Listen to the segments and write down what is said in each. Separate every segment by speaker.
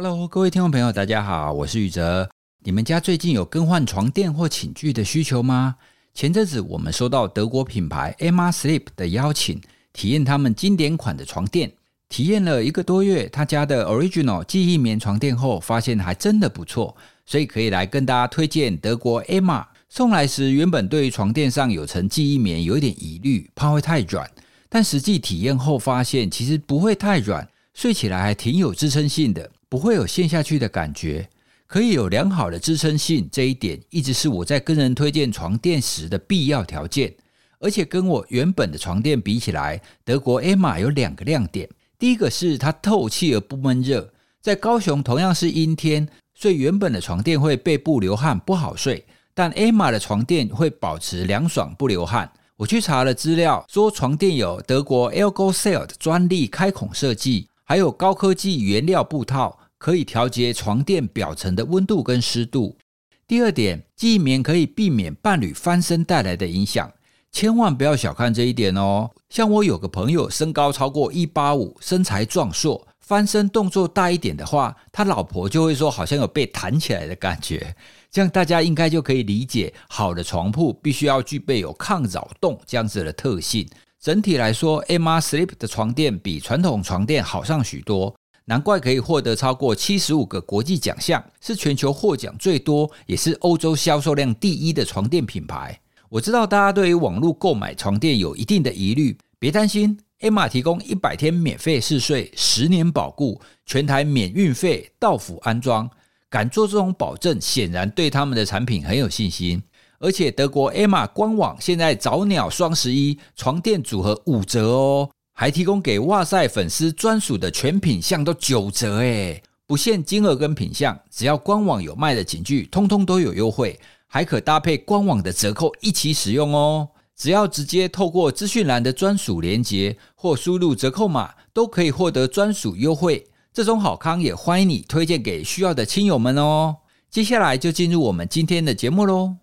Speaker 1: Hello，各位听众朋友，大家好，我是宇哲。你们家最近有更换床垫或寝具的需求吗？前阵子我们收到德国品牌 Emma Sleep 的邀请，体验他们经典款的床垫。体验了一个多月，他家的 Original 记忆棉床垫后，发现还真的不错，所以可以来跟大家推荐德国 Emma。送来时，原本对于床垫上有层记忆棉有一点疑虑，怕会太软，但实际体验后发现，其实不会太软，睡起来还挺有支撑性的。不会有陷下去的感觉，可以有良好的支撑性，这一点一直是我在跟人推荐床垫时的必要条件。而且跟我原本的床垫比起来，德国 Emma 有两个亮点。第一个是它透气而不闷热，在高雄同样是阴天，所以原本的床垫会背部流汗不好睡，但 Emma 的床垫会保持凉爽不流汗。我去查了资料，说床垫有德国 Ergo-Cell 的专利开孔设计。还有高科技原料布套，可以调节床垫表层的温度跟湿度。第二点，记忆棉可以避免伴侣翻身带来的影响，千万不要小看这一点哦。像我有个朋友，身高超过一八五，身材壮硕，翻身动作大一点的话，他老婆就会说好像有被弹起来的感觉。这样大家应该就可以理解，好的床铺必须要具备有抗扰动这样子的特性。整体来说，Emma Sleep 的床垫比传统床垫好上许多，难怪可以获得超过七十五个国际奖项，是全球获奖最多，也是欧洲销售量第一的床垫品牌。我知道大家对于网络购买床垫有一定的疑虑，别担心，Emma 提供一百天免费试睡，十年保固，全台免运费，到府安装，敢做这种保证，显然对他们的产品很有信心。而且德国 Emma 官网现在早鸟双十一床垫组合五折哦，还提供给哇塞粉丝专属的全品项都九折诶，不限金额跟品项，只要官网有卖的寝具，通通都有优惠，还可搭配官网的折扣一起使用哦。只要直接透过资讯栏的专属链接或输入折扣码，都可以获得专属优惠。这种好康也欢迎你推荐给需要的亲友们哦。接下来就进入我们今天的节目喽。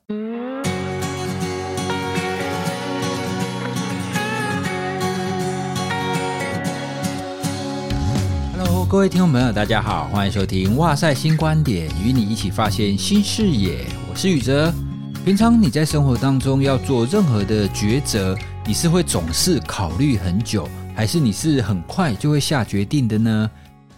Speaker 1: 各位听众朋友，大家好，欢迎收听《哇塞新观点》，与你一起发现新视野。我是宇哲。平常你在生活当中要做任何的抉择，你是会总是考虑很久，还是你是很快就会下决定的呢？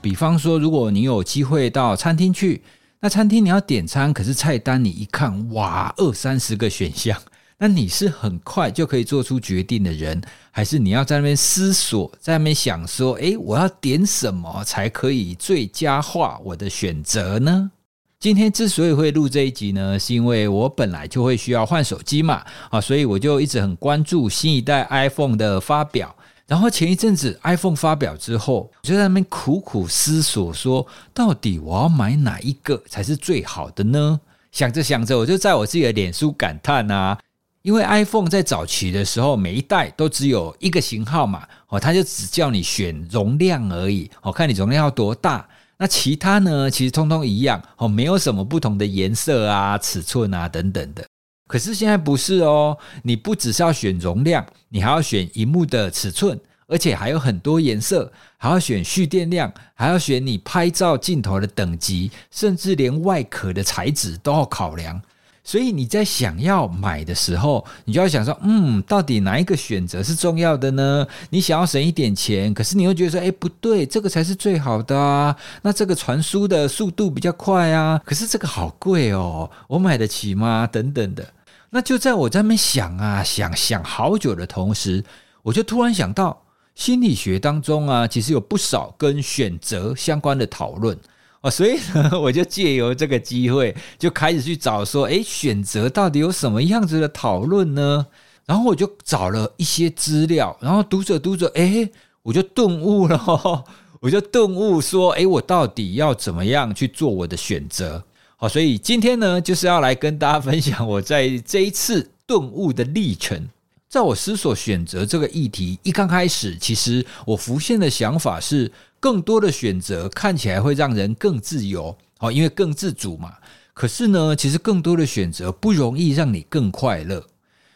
Speaker 1: 比方说，如果你有机会到餐厅去，那餐厅你要点餐，可是菜单你一看，哇，二三十个选项。那你是很快就可以做出决定的人，还是你要在那边思索，在那边想说，诶，我要点什么才可以最佳化我的选择呢？今天之所以会录这一集呢，是因为我本来就会需要换手机嘛，啊，所以我就一直很关注新一代 iPhone 的发表。然后前一阵子 iPhone 发表之后，我就在那边苦苦思索，说到底我要买哪一个才是最好的呢？想着想着，我就在我自己的脸书感叹啊。因为 iPhone 在早期的时候，每一代都只有一个型号嘛，哦，它就只叫你选容量而已，哦，看你容量要多大。那其他呢，其实通通一样，哦，没有什么不同的颜色啊、尺寸啊等等的。可是现在不是哦，你不只是要选容量，你还要选荧幕的尺寸，而且还有很多颜色，还要选蓄电量，还要选你拍照镜头的等级，甚至连外壳的材质都要考量。所以你在想要买的时候，你就要想说，嗯，到底哪一个选择是重要的呢？你想要省一点钱，可是你又觉得说，哎，不对，这个才是最好的啊。那这个传输的速度比较快啊，可是这个好贵哦，我买得起吗？等等的。那就在我在那边想啊想想好久的同时，我就突然想到，心理学当中啊，其实有不少跟选择相关的讨论。哦，所以呢，我就借由这个机会，就开始去找说，诶，选择到底有什么样子的讨论呢？然后我就找了一些资料，然后读着读着，诶，我就顿悟了，我就顿悟说，诶，我到底要怎么样去做我的选择？好，所以今天呢，就是要来跟大家分享我在这一次顿悟的历程。在我思索选择这个议题一刚开始，其实我浮现的想法是。更多的选择看起来会让人更自由，哦，因为更自主嘛。可是呢，其实更多的选择不容易让你更快乐。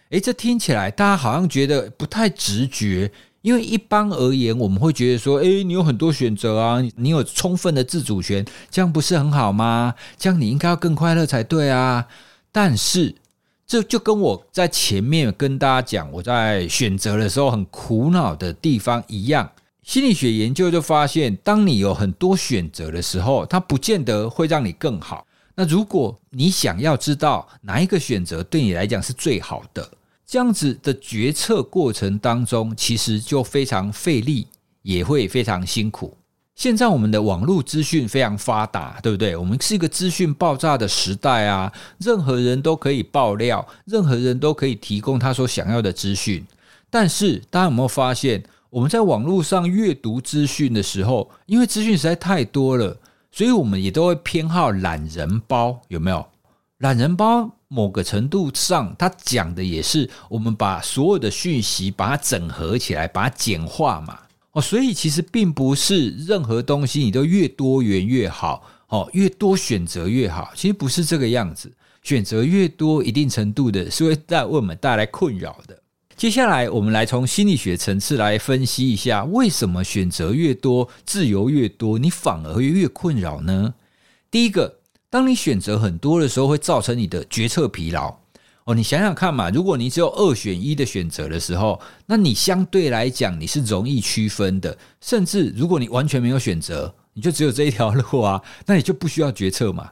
Speaker 1: 诶，这听起来大家好像觉得不太直觉，因为一般而言，我们会觉得说，诶，你有很多选择啊，你有充分的自主权，这样不是很好吗？这样你应该要更快乐才对啊。但是，这就跟我在前面跟大家讲，我在选择的时候很苦恼的地方一样。心理学研究就发现，当你有很多选择的时候，它不见得会让你更好。那如果你想要知道哪一个选择对你来讲是最好的，这样子的决策过程当中，其实就非常费力，也会非常辛苦。现在我们的网络资讯非常发达，对不对？我们是一个资讯爆炸的时代啊，任何人都可以爆料，任何人都可以提供他所想要的资讯。但是，大家有没有发现，我们在网络上阅读资讯的时候，因为资讯实在太多了，所以我们也都会偏好懒人包，有没有？懒人包。某个程度上，它讲的也是我们把所有的讯息把它整合起来，把它简化嘛。哦，所以其实并不是任何东西你都越多元越好，哦，越多选择越好。其实不是这个样子，选择越多，一定程度的是会带为我们带来困扰的。接下来，我们来从心理学层次来分析一下，为什么选择越多，自由越多，你反而会越困扰呢？第一个。当你选择很多的时候，会造成你的决策疲劳哦。你想想看嘛，如果你只有二选一的选择的时候，那你相对来讲你是容易区分的。甚至如果你完全没有选择，你就只有这一条路啊，那你就不需要决策嘛。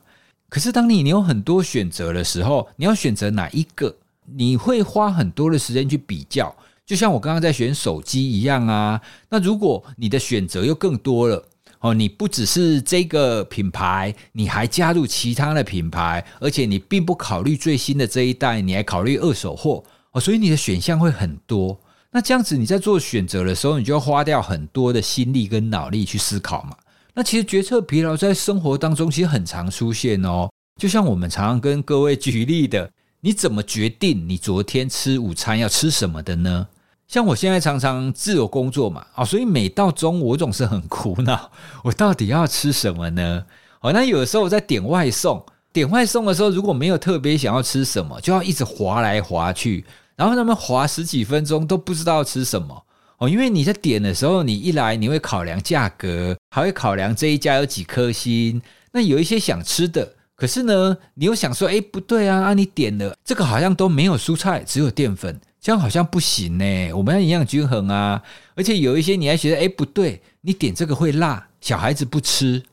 Speaker 1: 可是当你你有很多选择的时候，你要选择哪一个，你会花很多的时间去比较。就像我刚刚在选手机一样啊。那如果你的选择又更多了。哦，你不只是这个品牌，你还加入其他的品牌，而且你并不考虑最新的这一代，你还考虑二手货哦，所以你的选项会很多。那这样子你在做选择的时候，你就要花掉很多的心力跟脑力去思考嘛。那其实决策疲劳在生活当中其实很常出现哦，就像我们常常跟各位举例的，你怎么决定你昨天吃午餐要吃什么的呢？像我现在常常自由工作嘛，啊，所以每到中午我总是很苦恼，我到底要吃什么呢？哦，那有的时候我在点外送，点外送的时候如果没有特别想要吃什么，就要一直滑来滑去，然后他们滑十几分钟都不知道吃什么哦，因为你在点的时候，你一来你会考量价格，还会考量这一家有几颗星，那有一些想吃的，可是呢，你又想说，哎，不对啊，啊，你点了这个好像都没有蔬菜，只有淀粉。这样好像不行呢，我们要营养均衡啊，而且有一些你还觉得，哎，不对，你点这个会辣，小孩子不吃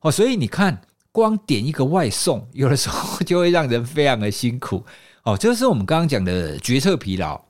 Speaker 1: 哦，所以你看，光点一个外送，有的时候就会让人非常的辛苦哦。这是我们刚刚讲的决策疲劳，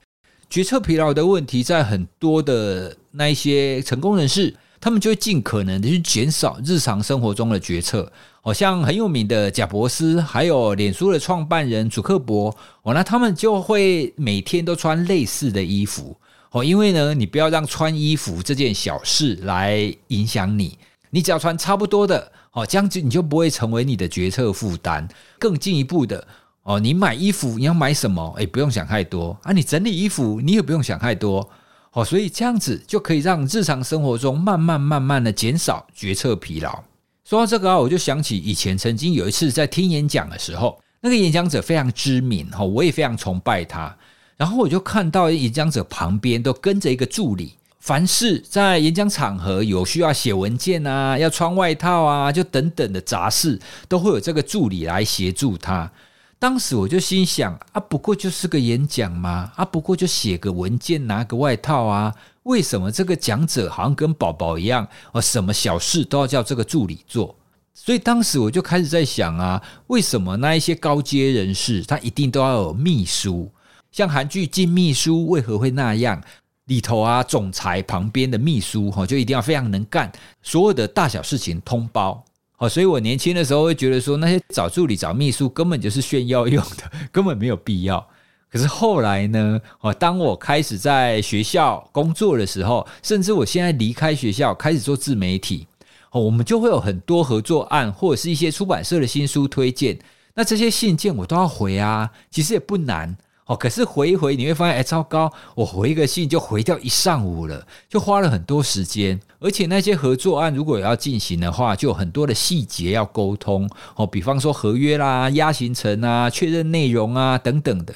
Speaker 1: 决策疲劳的问题，在很多的那一些成功人士，他们就会尽可能的去减少日常生活中的决策。好像很有名的贾伯斯，还有脸书的创办人祖克伯，哦，那他们就会每天都穿类似的衣服，哦，因为呢，你不要让穿衣服这件小事来影响你，你只要穿差不多的，哦，这样子你就不会成为你的决策负担。更进一步的，哦，你买衣服你要买什么？诶，不用想太多啊，你整理衣服你也不用想太多，哦，所以这样子就可以让日常生活中慢慢慢慢的减少决策疲劳。说到这个啊，我就想起以前曾经有一次在听演讲的时候，那个演讲者非常知名哈，我也非常崇拜他。然后我就看到演讲者旁边都跟着一个助理，凡是在演讲场合有需要写文件啊、要穿外套啊，就等等的杂事，都会有这个助理来协助他。当时我就心想啊，不过就是个演讲嘛，啊，不过就写个文件、拿个外套啊。为什么这个讲者好像跟宝宝一样哦？什么小事都要叫这个助理做？所以当时我就开始在想啊，为什么那一些高阶人士他一定都要有秘书？像韩剧《金秘书》为何会那样？里头啊，总裁旁边的秘书哈，就一定要非常能干，所有的大小事情通包。哦，所以我年轻的时候会觉得说，那些找助理、找秘书根本就是炫耀用的，根本没有必要。可是后来呢？哦，当我开始在学校工作的时候，甚至我现在离开学校开始做自媒体，哦，我们就会有很多合作案，或者是一些出版社的新书推荐。那这些信件我都要回啊，其实也不难哦。可是回一回你会发现，哎，糟糕，我回一个信就回掉一上午了，就花了很多时间。而且那些合作案如果要进行的话，就有很多的细节要沟通哦，比方说合约啦、压行程啊、确认内容啊等等的。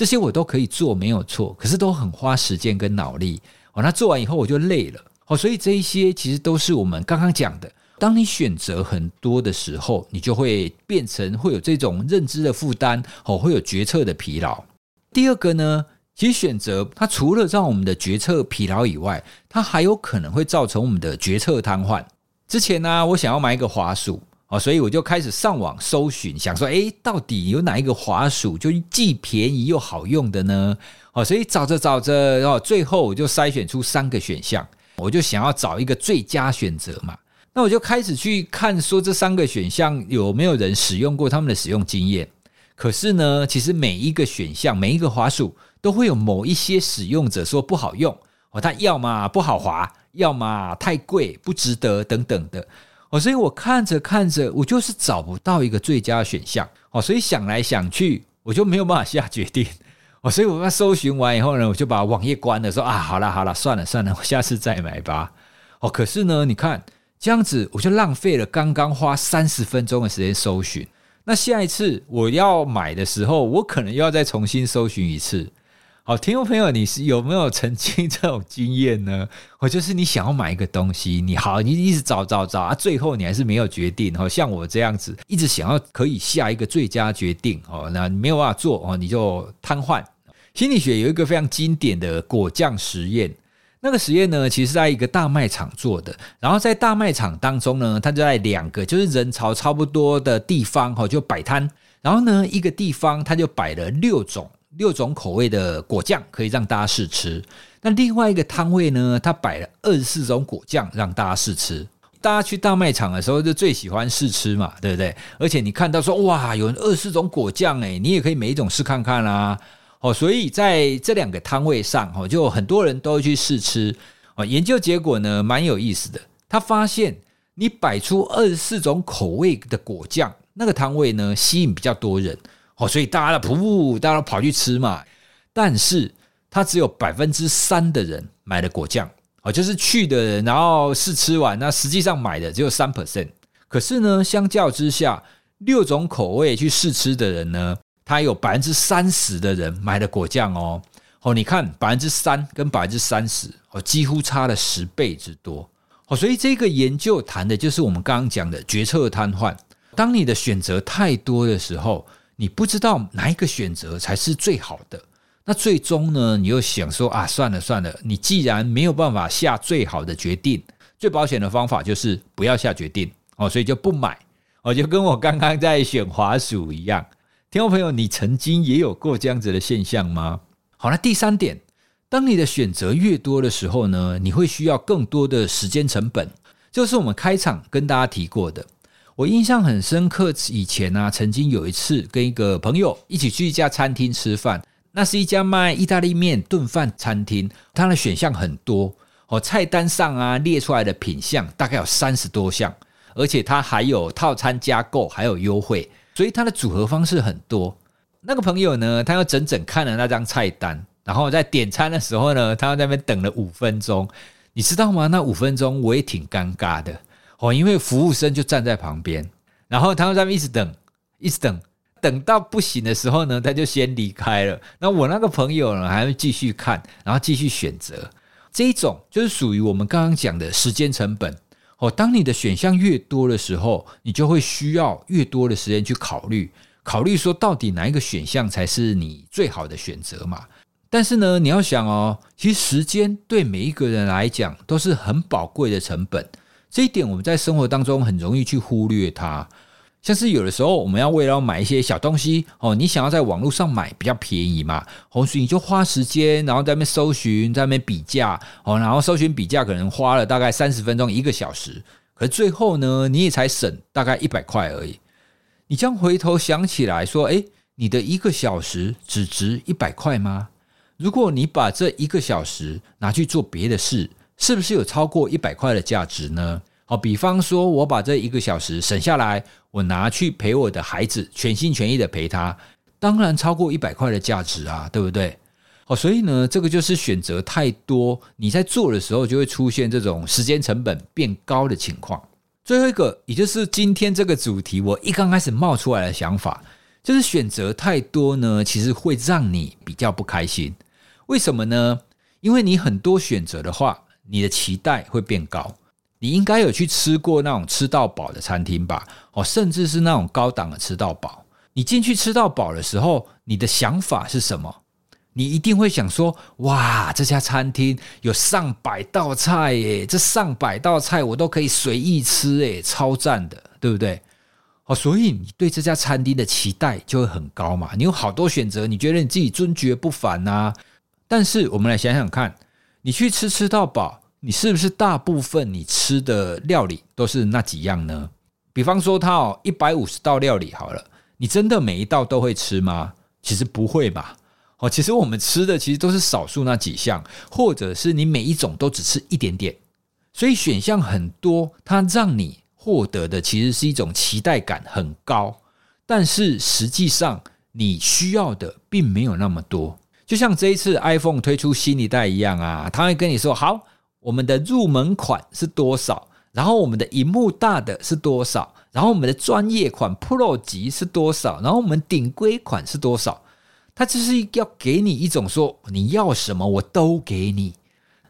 Speaker 1: 这些我都可以做，没有错，可是都很花时间跟脑力哦，那做完以后我就累了。哦，所以这一些其实都是我们刚刚讲的。当你选择很多的时候，你就会变成会有这种认知的负担，哦，会有决策的疲劳。第二个呢，其实选择它除了让我们的决策疲劳以外，它还有可能会造成我们的决策瘫痪。之前呢，我想要买一个滑鼠，哦，所以我就开始上网搜寻，想说，诶，到底有哪一个滑鼠就既便宜又好用的呢？哦，所以找着找着，哦最后我就筛选出三个选项，我就想要找一个最佳选择嘛。那我就开始去看，说这三个选项有没有人使用过他们的使用经验。可是呢，其实每一个选项，每一个滑鼠都会有某一些使用者说不好用哦，它要么不好滑，要么太贵不值得等等的哦。所以我看着看着，我就是找不到一个最佳选项哦。所以想来想去，我就没有办法下决定哦。所以我搜寻完以后呢，我就把网页关了，说啊，好了好了，算了算了，我下次再买吧。哦，可是呢，你看。这样子我就浪费了刚刚花三十分钟的时间搜寻。那下一次我要买的时候，我可能又要再重新搜寻一次。好，听众朋友，你是有没有曾经这种经验呢？我就是你想要买一个东西，你好，你一直找找找啊，最后你还是没有决定。好像我这样子，一直想要可以下一个最佳决定哦，那你没有办法做哦，你就瘫痪。心理学有一个非常经典的果酱实验。那个实验呢，其实在一个大卖场做的。然后在大卖场当中呢，它就在两个就是人潮差不多的地方哈，就摆摊。然后呢，一个地方它就摆了六种六种口味的果酱，可以让大家试吃。那另外一个摊位呢，它摆了二十四种果酱让大家试吃。大家去大卖场的时候就最喜欢试吃嘛，对不对？而且你看到说哇，有二十四种果酱诶，你也可以每一种试看看啦。哦，所以在这两个摊位上，哦，就很多人都会去试吃。哦，研究结果呢，蛮有意思的。他发现，你摆出二十四种口味的果酱，那个摊位呢，吸引比较多人。哦，所以大家噗噗，大家都跑去吃嘛。但是，他只有百分之三的人买了果酱。哦，就是去的人，然后试吃完，那实际上买的只有三 percent。可是呢，相较之下，六种口味去试吃的人呢，他有百分之三十的人买了果酱哦，哦，你看百分之三跟百分之三十哦，几乎差了十倍之多哦，所以这个研究谈的就是我们刚刚讲的决策瘫痪。当你的选择太多的时候，你不知道哪一个选择才是最好的，那最终呢，你又想说啊，算了算了，你既然没有办法下最好的决定，最保险的方法就是不要下决定哦，所以就不买哦，就跟我刚刚在选滑鼠一样。听众朋友，你曾经也有过这样子的现象吗？好，那第三点，当你的选择越多的时候呢，你会需要更多的时间成本，就是我们开场跟大家提过的。我印象很深刻，以前呢、啊，曾经有一次跟一个朋友一起去一家餐厅吃饭，那是一家卖意大利面炖饭餐厅，它的选项很多哦，菜单上啊列出来的品项大概有三十多项，而且它还有套餐加购，还有优惠。所以它的组合方式很多。那个朋友呢，他要整整看了那张菜单，然后在点餐的时候呢，他在那边等了五分钟。你知道吗？那五分钟我也挺尴尬的哦，因为服务生就站在旁边，然后他在那一直等，一直等，等到不行的时候呢，他就先离开了。那我那个朋友呢，还会继续看，然后继续选择。这一种就是属于我们刚刚讲的时间成本。哦，当你的选项越多的时候，你就会需要越多的时间去考虑，考虑说到底哪一个选项才是你最好的选择嘛？但是呢，你要想哦，其实时间对每一个人来讲都是很宝贵的成本，这一点我们在生活当中很容易去忽略它。像是有的时候，我们要为了买一些小东西哦，你想要在网络上买比较便宜嘛，所以你就花时间，然后在那边搜寻，在那边比价哦，然后搜寻比价可能花了大概三十分钟一个小时，可最后呢，你也才省大概一百块而已。你将回头想起来说，诶，你的一个小时只值一百块吗？如果你把这一个小时拿去做别的事，是不是有超过一百块的价值呢？好，比方说，我把这一个小时省下来，我拿去陪我的孩子，全心全意的陪他，当然超过一百块的价值啊，对不对？好，所以呢，这个就是选择太多，你在做的时候就会出现这种时间成本变高的情况。最后一个，也就是今天这个主题，我一刚开始冒出来的想法，就是选择太多呢，其实会让你比较不开心。为什么呢？因为你很多选择的话，你的期待会变高。你应该有去吃过那种吃到饱的餐厅吧？哦，甚至是那种高档的吃到饱。你进去吃到饱的时候，你的想法是什么？你一定会想说：哇，这家餐厅有上百道菜耶！这上百道菜我都可以随意吃耶，超赞的，对不对？哦，所以你对这家餐厅的期待就会很高嘛。你有好多选择，你觉得你自己尊爵不凡呐。但是我们来想想看，你去吃吃到饱，你是不是大部分你吃的料理都是那几样呢？比方说，它哦一百五十道料理好了，你真的每一道都会吃吗？其实不会吧。哦，其实我们吃的其实都是少数那几项，或者是你每一种都只吃一点点，所以选项很多，它让你获得的其实是一种期待感很高，但是实际上你需要的并没有那么多。就像这一次 iPhone 推出新一代一样啊，他会跟你说：“好，我们的入门款是多少？然后我们的荧幕大的是多少？然后我们的专业款 Pro 级是多少？然后我们顶规款是多少？”它就是要给你一种说，你要什么我都给你，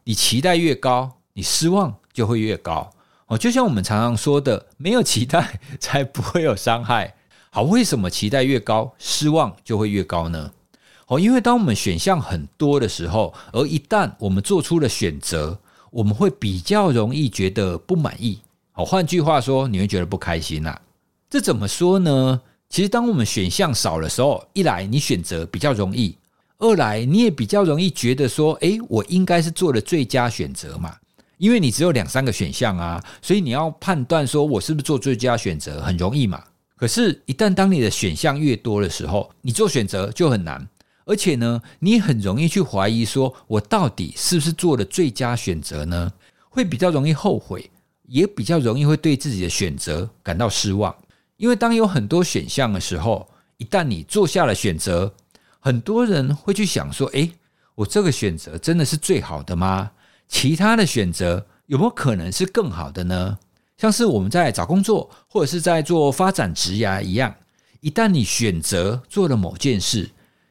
Speaker 1: 你期待越高，你失望就会越高哦。就像我们常常说的，没有期待才不会有伤害。好，为什么期待越高，失望就会越高呢？哦，因为当我们选项很多的时候，而一旦我们做出了选择，我们会比较容易觉得不满意。好，换句话说，你会觉得不开心呐。这怎么说呢？其实，当我们选项少的时候，一来你选择比较容易，二来你也比较容易觉得说，哎，我应该是做了最佳选择嘛。因为你只有两三个选项啊，所以你要判断说我是不是做最佳选择很容易嘛。可是，一旦当你的选项越多的时候，你做选择就很难，而且呢，你很容易去怀疑说我到底是不是做了最佳选择呢？会比较容易后悔，也比较容易会对自己的选择感到失望。因为当有很多选项的时候，一旦你做下了选择，很多人会去想说：“诶，我这个选择真的是最好的吗？其他的选择有没有可能是更好的呢？”像是我们在找工作或者是在做发展职涯一样，一旦你选择做了某件事，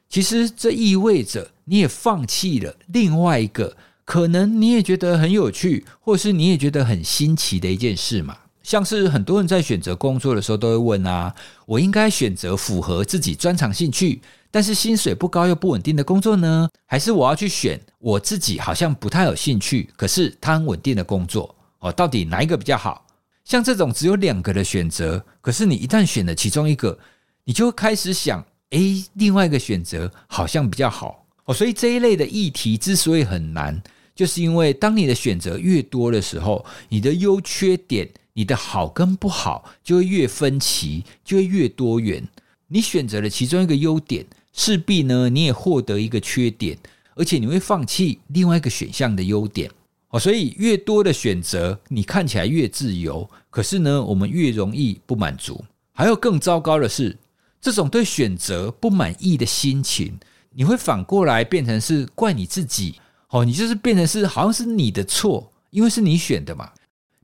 Speaker 1: 其实这意味着你也放弃了另外一个可能你也觉得很有趣，或是你也觉得很新奇的一件事嘛。像是很多人在选择工作的时候都会问啊，我应该选择符合自己专长兴趣，但是薪水不高又不稳定的工作呢？还是我要去选我自己好像不太有兴趣，可是它很稳定的工作？哦，到底哪一个比较好？像这种只有两个的选择，可是你一旦选了其中一个，你就会开始想，诶，另外一个选择好像比较好哦。所以这一类的议题之所以很难，就是因为当你的选择越多的时候，你的优缺点。你的好跟不好就会越分歧，就会越多元。你选择了其中一个优点，势必呢你也获得一个缺点，而且你会放弃另外一个选项的优点。哦，所以越多的选择，你看起来越自由，可是呢我们越容易不满足。还有更糟糕的是，这种对选择不满意的心情，你会反过来变成是怪你自己。哦，你就是变成是好像是你的错，因为是你选的嘛。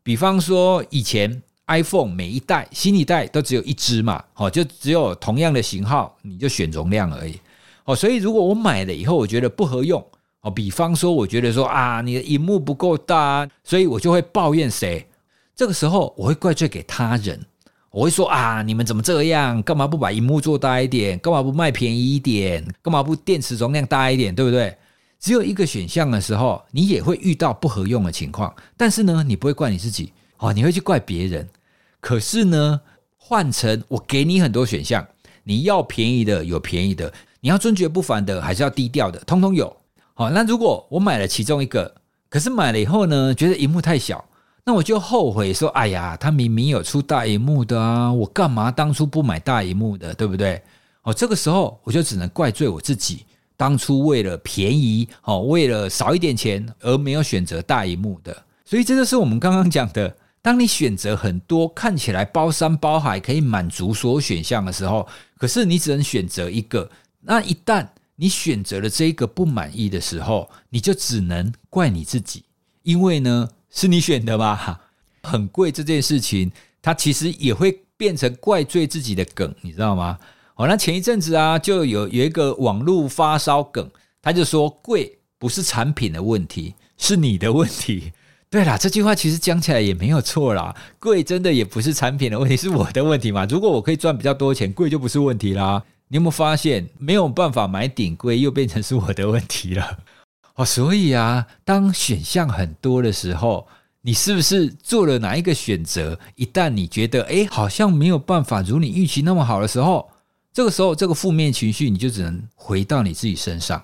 Speaker 1: 比方说，以前 iPhone 每一代新一代都只有一支嘛，哦，就只有同样的型号，你就选容量而已，哦，所以如果我买了以后，我觉得不合用，哦，比方说，我觉得说啊，你的荧幕不够大，所以我就会抱怨谁？这个时候我会怪罪给他人，我会说啊，你们怎么这样？干嘛不把荧幕做大一点？干嘛不卖便宜一点？干嘛不电池容量大一点？对不对？只有一个选项的时候，你也会遇到不合用的情况。但是呢，你不会怪你自己哦，你会去怪别人。可是呢，换成我给你很多选项，你要便宜的有便宜的，你要尊爵不凡的还是要低调的，通通有。好，那如果我买了其中一个，可是买了以后呢，觉得荧幕太小，那我就后悔说：哎呀，他明明有出大荧幕的啊，我干嘛当初不买大荧幕的，对不对？哦，这个时候我就只能怪罪我自己。当初为了便宜，哦，为了少一点钱而没有选择大荧幕的，所以这就是我们刚刚讲的。当你选择很多，看起来包山包海，可以满足所有选项的时候，可是你只能选择一个。那一旦你选择了这一个不满意的时候，你就只能怪你自己，因为呢是你选的嘛。很贵这件事情，它其实也会变成怪罪自己的梗，你知道吗？哦，那前一阵子啊，就有有一个网络发烧梗，他就说贵不是产品的问题，是你的问题。对啦，这句话其实讲起来也没有错啦。贵真的也不是产品的问题，是我的问题嘛？如果我可以赚比较多钱，贵就不是问题啦。你有没有发现，没有办法买顶贵，又变成是我的问题了？哦，所以啊，当选项很多的时候，你是不是做了哪一个选择？一旦你觉得哎，好像没有办法如你预期那么好的时候，这个时候这个负面情绪你就只能回到你自己身上。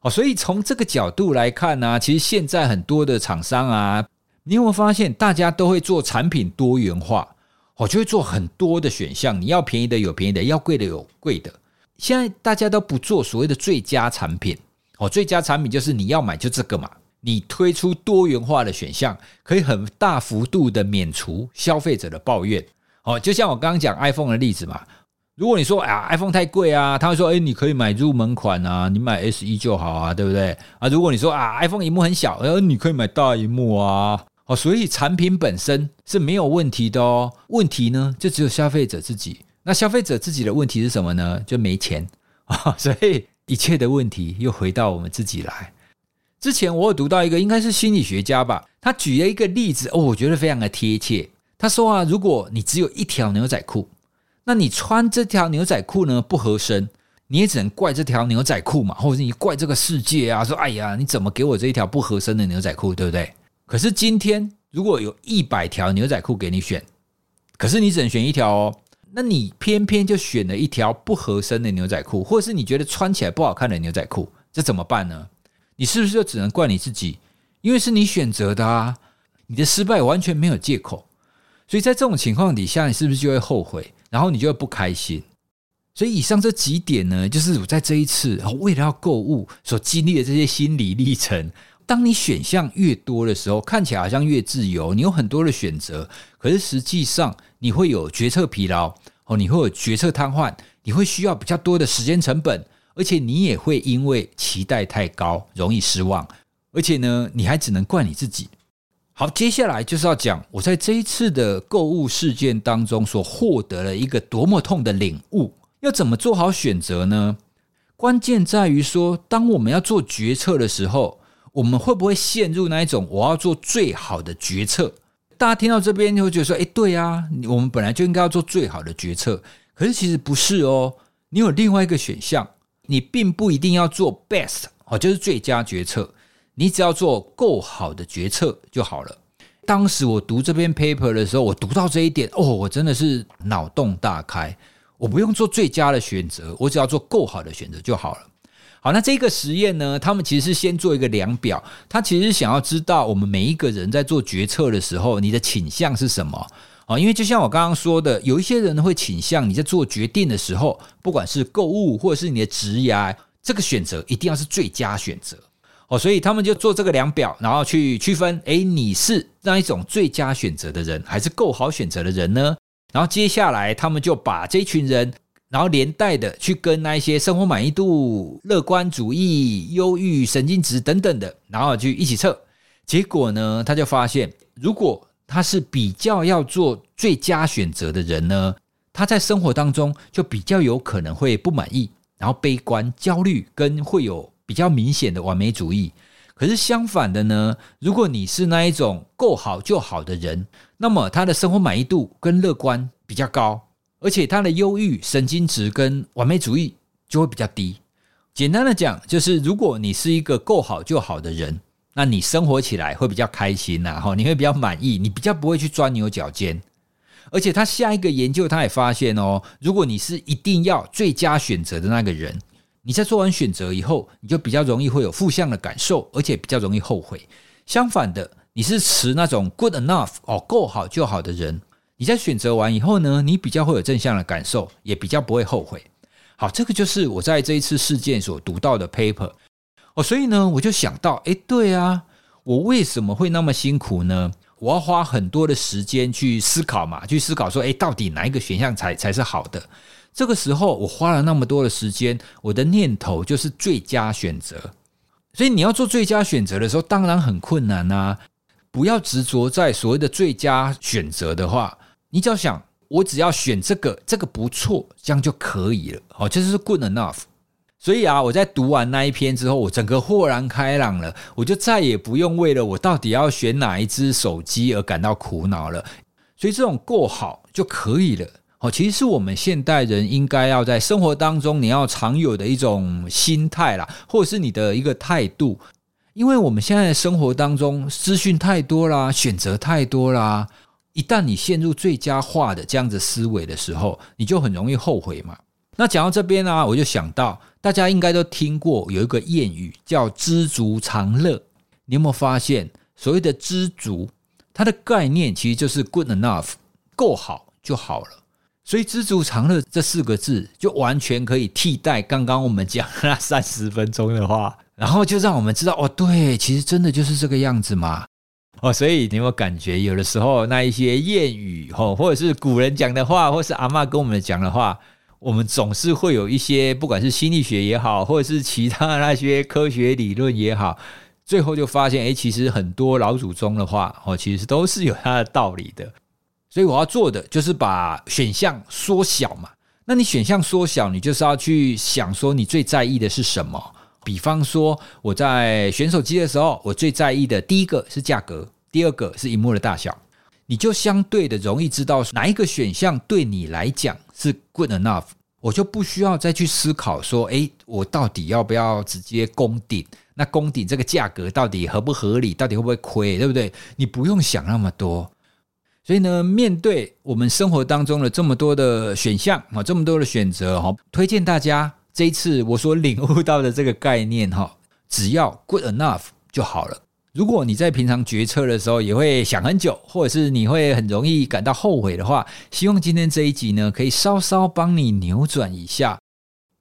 Speaker 1: 哦，所以从这个角度来看呢，其实现在很多的厂商啊，你有没有发现，大家都会做产品多元化，哦，就会做很多的选项，你要便宜的有便宜的，要贵的有贵的。现在大家都不做所谓的最佳产品，哦，最佳产品就是你要买就这个嘛。你推出多元化的选项，可以很大幅度的免除消费者的抱怨。哦，就像我刚刚讲 iPhone 的例子嘛。如果你说啊，iPhone 太贵啊，他会说，哎，你可以买入门款啊，你买 SE 就好啊，对不对？啊，如果你说啊，iPhone 萤幕很小，呃，你可以买大萤幕啊，哦，所以产品本身是没有问题的哦，问题呢，就只有消费者自己。那消费者自己的问题是什么呢？就没钱啊，所以一切的问题又回到我们自己来。之前我有读到一个应该是心理学家吧，他举了一个例子哦，我觉得非常的贴切。他说啊，如果你只有一条牛仔裤。那你穿这条牛仔裤呢，不合身，你也只能怪这条牛仔裤嘛，或者是你怪这个世界啊，说哎呀，你怎么给我这一条不合身的牛仔裤，对不对？可是今天如果有一百条牛仔裤给你选，可是你只能选一条哦，那你偏偏就选了一条不合身的牛仔裤，或者是你觉得穿起来不好看的牛仔裤，这怎么办呢？你是不是就只能怪你自己？因为是你选择的啊，你的失败完全没有借口，所以在这种情况底下，你是不是就会后悔？然后你就会不开心，所以以上这几点呢，就是我在这一次为了要购物所经历的这些心理历程。当你选项越多的时候，看起来好像越自由，你有很多的选择，可是实际上你会有决策疲劳哦，你会有决策瘫痪，你会需要比较多的时间成本，而且你也会因为期待太高，容易失望，而且呢，你还只能怪你自己。好，接下来就是要讲我在这一次的购物事件当中所获得了一个多么痛的领悟。要怎么做好选择呢？关键在于说，当我们要做决策的时候，我们会不会陷入那一种我要做最好的决策？大家听到这边就会觉得说：“诶，对啊，我们本来就应该要做最好的决策。”可是其实不是哦，你有另外一个选项，你并不一定要做 best 哦，就是最佳决策。你只要做够好的决策就好了。当时我读这篇 paper 的时候，我读到这一点，哦，我真的是脑洞大开。我不用做最佳的选择，我只要做够好的选择就好了。好，那这个实验呢，他们其实是先做一个量表，他其实想要知道我们每一个人在做决策的时候，你的倾向是什么啊？因为就像我刚刚说的，有一些人会倾向你在做决定的时候，不管是购物或者是你的职业，这个选择一定要是最佳选择。哦，所以他们就做这个量表，然后去区分，诶，你是那一种最佳选择的人，还是够好选择的人呢？然后接下来他们就把这群人，然后连带的去跟那一些生活满意度、乐观主义、忧郁、神经质等等的，然后去一起测。结果呢，他就发现，如果他是比较要做最佳选择的人呢，他在生活当中就比较有可能会不满意，然后悲观、焦虑，跟会有。比较明显的完美主义，可是相反的呢，如果你是那一种够好就好的人，那么他的生活满意度跟乐观比较高，而且他的忧郁、神经质跟完美主义就会比较低。简单的讲，就是如果你是一个够好就好的人，那你生活起来会比较开心呐，哈，你会比较满意，你比较不会去钻牛角尖。而且他下一个研究他也发现哦，如果你是一定要最佳选择的那个人。你在做完选择以后，你就比较容易会有负向的感受，而且比较容易后悔。相反的，你是持那种 good enough 哦，够好就好的人，你在选择完以后呢，你比较会有正向的感受，也比较不会后悔。好，这个就是我在这一次事件所读到的 paper 哦，所以呢，我就想到，诶，对啊，我为什么会那么辛苦呢？我要花很多的时间去思考嘛，去思考说，诶，到底哪一个选项才才是好的？这个时候，我花了那么多的时间，我的念头就是最佳选择。所以你要做最佳选择的时候，当然很困难啊！不要执着在所谓的最佳选择的话，你只要想，我只要选这个，这个不错，这样就可以了。好，这就是 good enough。所以啊，我在读完那一篇之后，我整个豁然开朗了，我就再也不用为了我到底要选哪一只手机而感到苦恼了。所以这种过好就可以了。哦，其实是我们现代人应该要在生活当中你要常有的一种心态啦，或者是你的一个态度。因为我们现在的生活当中资讯太多啦，选择太多啦，一旦你陷入最佳化的这样子思维的时候，你就很容易后悔嘛。那讲到这边呢，我就想到大家应该都听过有一个谚语叫“知足常乐”。你有没有发现，所谓的“知足”，它的概念其实就是 “good enough”，够好就好了。所以“知足常乐”这四个字，就完全可以替代刚刚我们讲那三十分钟的话，然后就让我们知道哦，对，其实真的就是这个样子嘛。哦，所以你有没有感觉，有的时候那一些谚语，吼，或者是古人讲的话，或是阿嬷跟我们讲的话。我们总是会有一些，不管是心理学也好，或者是其他那些科学理论也好，最后就发现，哎，其实很多老祖宗的话，哦，其实都是有它的道理的。所以我要做的就是把选项缩小嘛。那你选项缩小，你就是要去想说，你最在意的是什么？比方说，我在选手机的时候，我最在意的第一个是价格，第二个是萤幕的大小。你就相对的容易知道哪一个选项对你来讲是 good enough，我就不需要再去思考说，诶，我到底要不要直接攻顶？那攻顶这个价格到底合不合理？到底会不会亏？对不对？你不用想那么多。所以呢，面对我们生活当中的这么多的选项啊，这么多的选择哈，推荐大家这一次我所领悟到的这个概念哈，只要 good enough 就好了。如果你在平常决策的时候也会想很久，或者是你会很容易感到后悔的话，希望今天这一集呢，可以稍稍帮你扭转一下。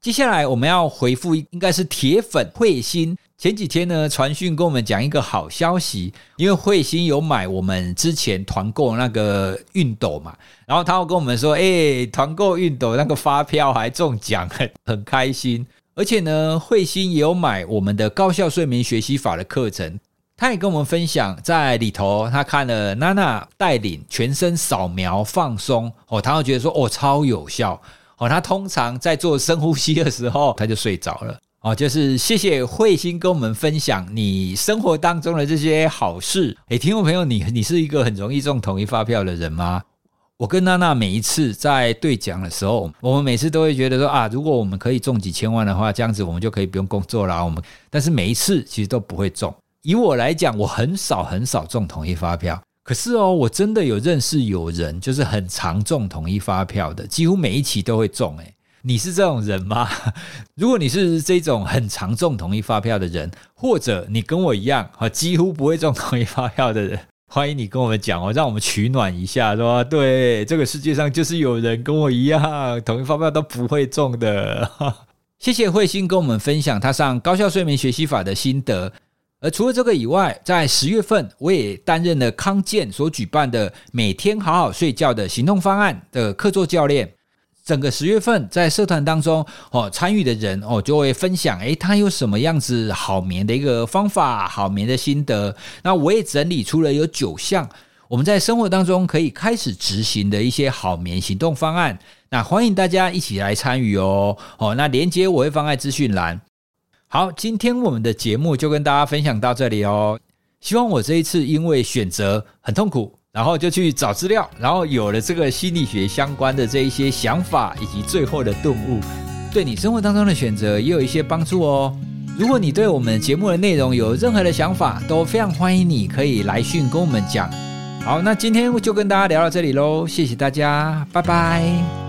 Speaker 1: 接下来我们要回复，应该是铁粉慧心前几天呢传讯跟我们讲一个好消息，因为慧心有买我们之前团购那个熨斗嘛，然后他会跟我们说，哎，团购熨斗那个发票还中奖，很很开心。而且呢，慧心也有买我们的高效睡眠学习法的课程。他也跟我们分享，在里头他看了娜娜带领全身扫描放松哦，他会觉得说哦超有效哦。他通常在做深呼吸的时候，他就睡着了哦。就是谢谢慧心跟我们分享你生活当中的这些好事。诶，听众朋友，你你是一个很容易中统一发票的人吗？我跟娜娜每一次在对讲的时候，我们每次都会觉得说啊，如果我们可以中几千万的话，这样子我们就可以不用工作了。我们但是每一次其实都不会中。以我来讲，我很少很少中统一发票。可是哦，我真的有认识有人，就是很常中统一发票的，几乎每一期都会中。诶，你是这种人吗？如果你是这种很常中同一发票的人，或者你跟我一样啊，几乎不会中同一发票的人，欢迎你跟我们讲哦，让我们取暖一下，说对，这个世界上就是有人跟我一样，同一发票都不会中的。谢谢慧心跟我们分享他上高效睡眠学习法的心得。而除了这个以外，在十月份，我也担任了康健所举办的每天好好睡觉的行动方案的客座教练。整个十月份，在社团当中哦，参与的人哦，就会分享，诶，他有什么样子好眠的一个方法，好眠的心得。那我也整理出了有九项我们在生活当中可以开始执行的一些好眠行动方案。那欢迎大家一起来参与哦。哦，那连接我会放在资讯栏。好，今天我们的节目就跟大家分享到这里哦。希望我这一次因为选择很痛苦，然后就去找资料，然后有了这个心理学相关的这一些想法以及最后的顿悟，对你生活当中的选择也有一些帮助哦。如果你对我们节目的内容有任何的想法，都非常欢迎你可以来讯跟我们讲。好，那今天就跟大家聊到这里喽，谢谢大家，拜拜。